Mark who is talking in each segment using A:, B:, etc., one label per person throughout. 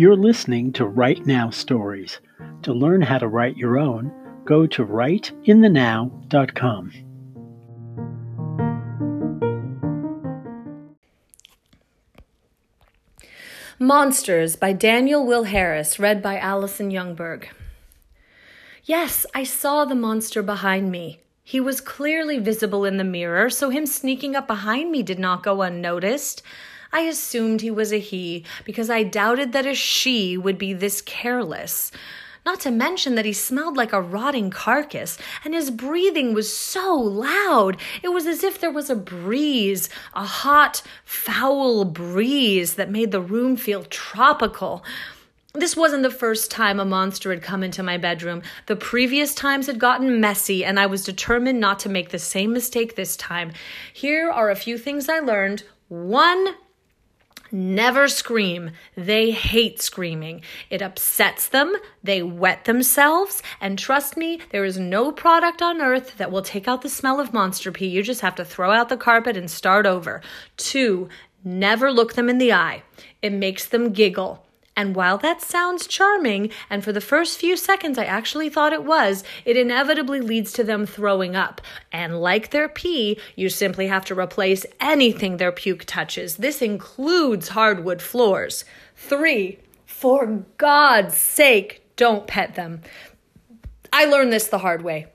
A: You're listening to Write Now Stories. To learn how to write your own, go to writeinthenow.com.
B: Monsters by Daniel Will Harris, read by Allison Youngberg. Yes, I saw the monster behind me. He was clearly visible in the mirror, so him sneaking up behind me did not go unnoticed. I assumed he was a he because I doubted that a she would be this careless. Not to mention that he smelled like a rotting carcass, and his breathing was so loud. It was as if there was a breeze, a hot, foul breeze that made the room feel tropical. This wasn't the first time a monster had come into my bedroom. The previous times had gotten messy, and I was determined not to make the same mistake this time. Here are a few things I learned. One, Never scream. They hate screaming. It upsets them. They wet themselves. And trust me, there is no product on earth that will take out the smell of monster pee. You just have to throw out the carpet and start over. Two, never look them in the eye. It makes them giggle. And while that sounds charming, and for the first few seconds I actually thought it was, it inevitably leads to them throwing up. And like their pee, you simply have to replace anything their puke touches. This includes hardwood floors. Three, for God's sake, don't pet them. I learned this the hard way.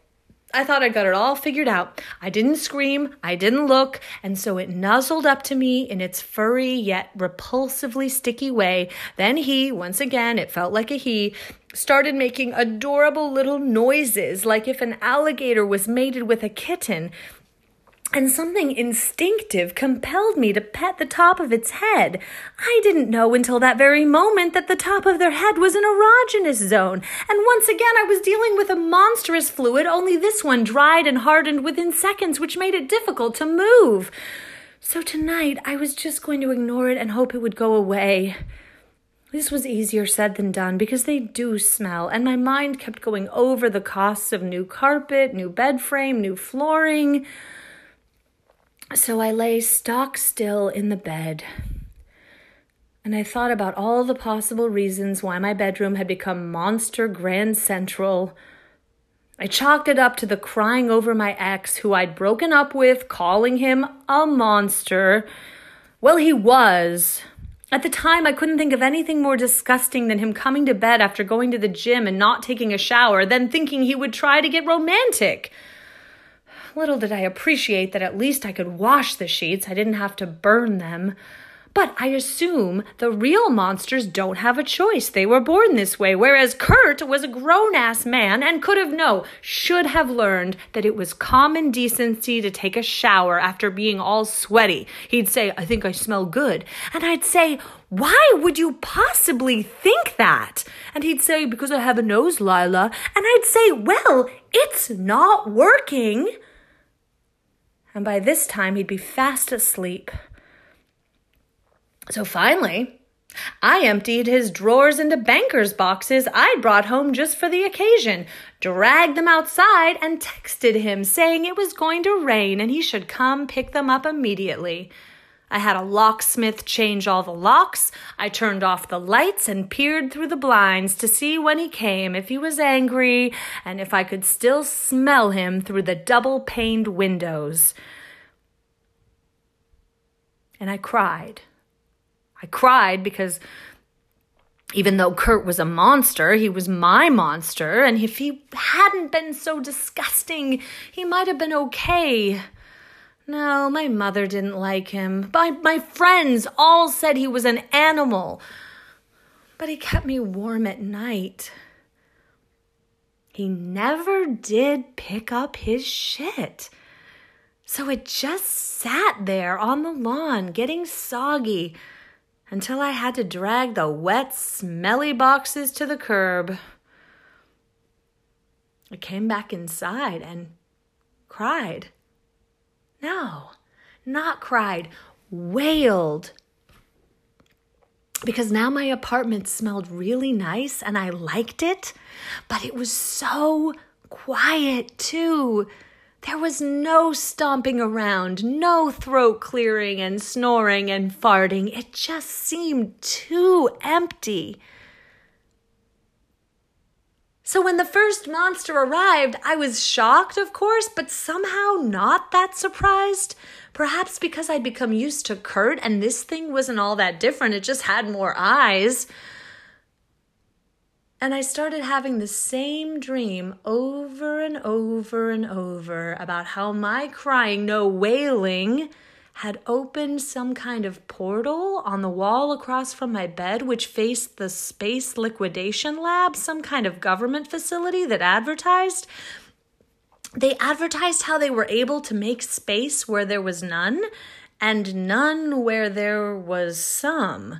B: I thought I got it all figured out. I didn't scream, I didn't look, and so it nuzzled up to me in its furry yet repulsively sticky way. Then he, once again, it felt like a he, started making adorable little noises like if an alligator was mated with a kitten and something instinctive compelled me to pet the top of its head. I didn't know until that very moment that the top of their head was an erogenous zone, and once again I was dealing with a monstrous fluid, only this one dried and hardened within seconds, which made it difficult to move. So tonight I was just going to ignore it and hope it would go away. This was easier said than done because they do smell, and my mind kept going over the costs of new carpet, new bed frame, new flooring. So I lay stock still in the bed. And I thought about all the possible reasons why my bedroom had become Monster Grand Central. I chalked it up to the crying over my ex, who I'd broken up with, calling him a monster. Well, he was. At the time, I couldn't think of anything more disgusting than him coming to bed after going to the gym and not taking a shower, then thinking he would try to get romantic. Little did I appreciate that at least I could wash the sheets, I didn't have to burn them. But I assume the real monsters don't have a choice. They were born this way, whereas Kurt was a grown ass man and could have, no, should have learned that it was common decency to take a shower after being all sweaty. He'd say, I think I smell good. And I'd say, Why would you possibly think that? And he'd say, Because I have a nose, Lila. And I'd say, Well, it's not working and by this time he'd be fast asleep. So finally, I emptied his drawers into banker's boxes I'd brought home just for the occasion, dragged them outside, and texted him saying it was going to rain and he should come pick them up immediately. I had a locksmith change all the locks. I turned off the lights and peered through the blinds to see when he came, if he was angry, and if I could still smell him through the double paned windows. And I cried. I cried because even though Kurt was a monster, he was my monster, and if he hadn't been so disgusting, he might have been okay. No, my mother didn't like him. My, my friends all said he was an animal. But he kept me warm at night. He never did pick up his shit. So it just sat there on the lawn, getting soggy, until I had to drag the wet, smelly boxes to the curb. I came back inside and cried. No, not cried, wailed. Because now my apartment smelled really nice and I liked it, but it was so quiet too. There was no stomping around, no throat clearing and snoring and farting. It just seemed too empty. So when the first monster arrived, I was shocked, of course, but somehow not that surprised. Perhaps because I'd become used to Kurt and this thing wasn't all that different, it just had more eyes. And I started having the same dream over and over and over about how my crying, no wailing, had opened some kind of portal on the wall across from my bed, which faced the Space Liquidation Lab, some kind of government facility that advertised. They advertised how they were able to make space where there was none and none where there was some.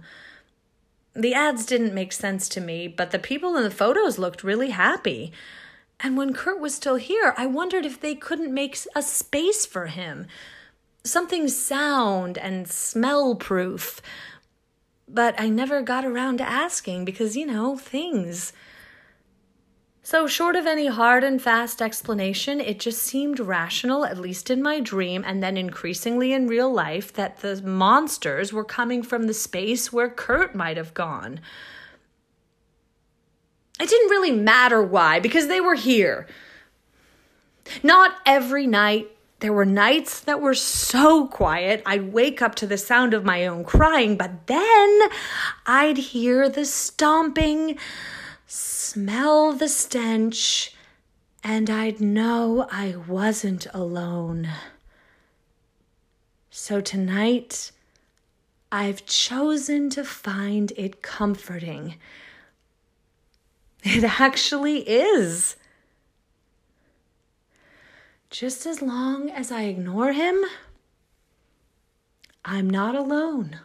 B: The ads didn't make sense to me, but the people in the photos looked really happy. And when Kurt was still here, I wondered if they couldn't make a space for him something sound and smell proof. But I never got around to asking because, you know, things. So, short of any hard and fast explanation, it just seemed rational, at least in my dream, and then increasingly in real life, that the monsters were coming from the space where Kurt might have gone. It didn't really matter why, because they were here. Not every night, there were nights that were so quiet, I'd wake up to the sound of my own crying, but then I'd hear the stomping, smell the stench, and I'd know I wasn't alone. So tonight, I've chosen to find it comforting. It actually is. Just as long as I ignore him, I'm not alone.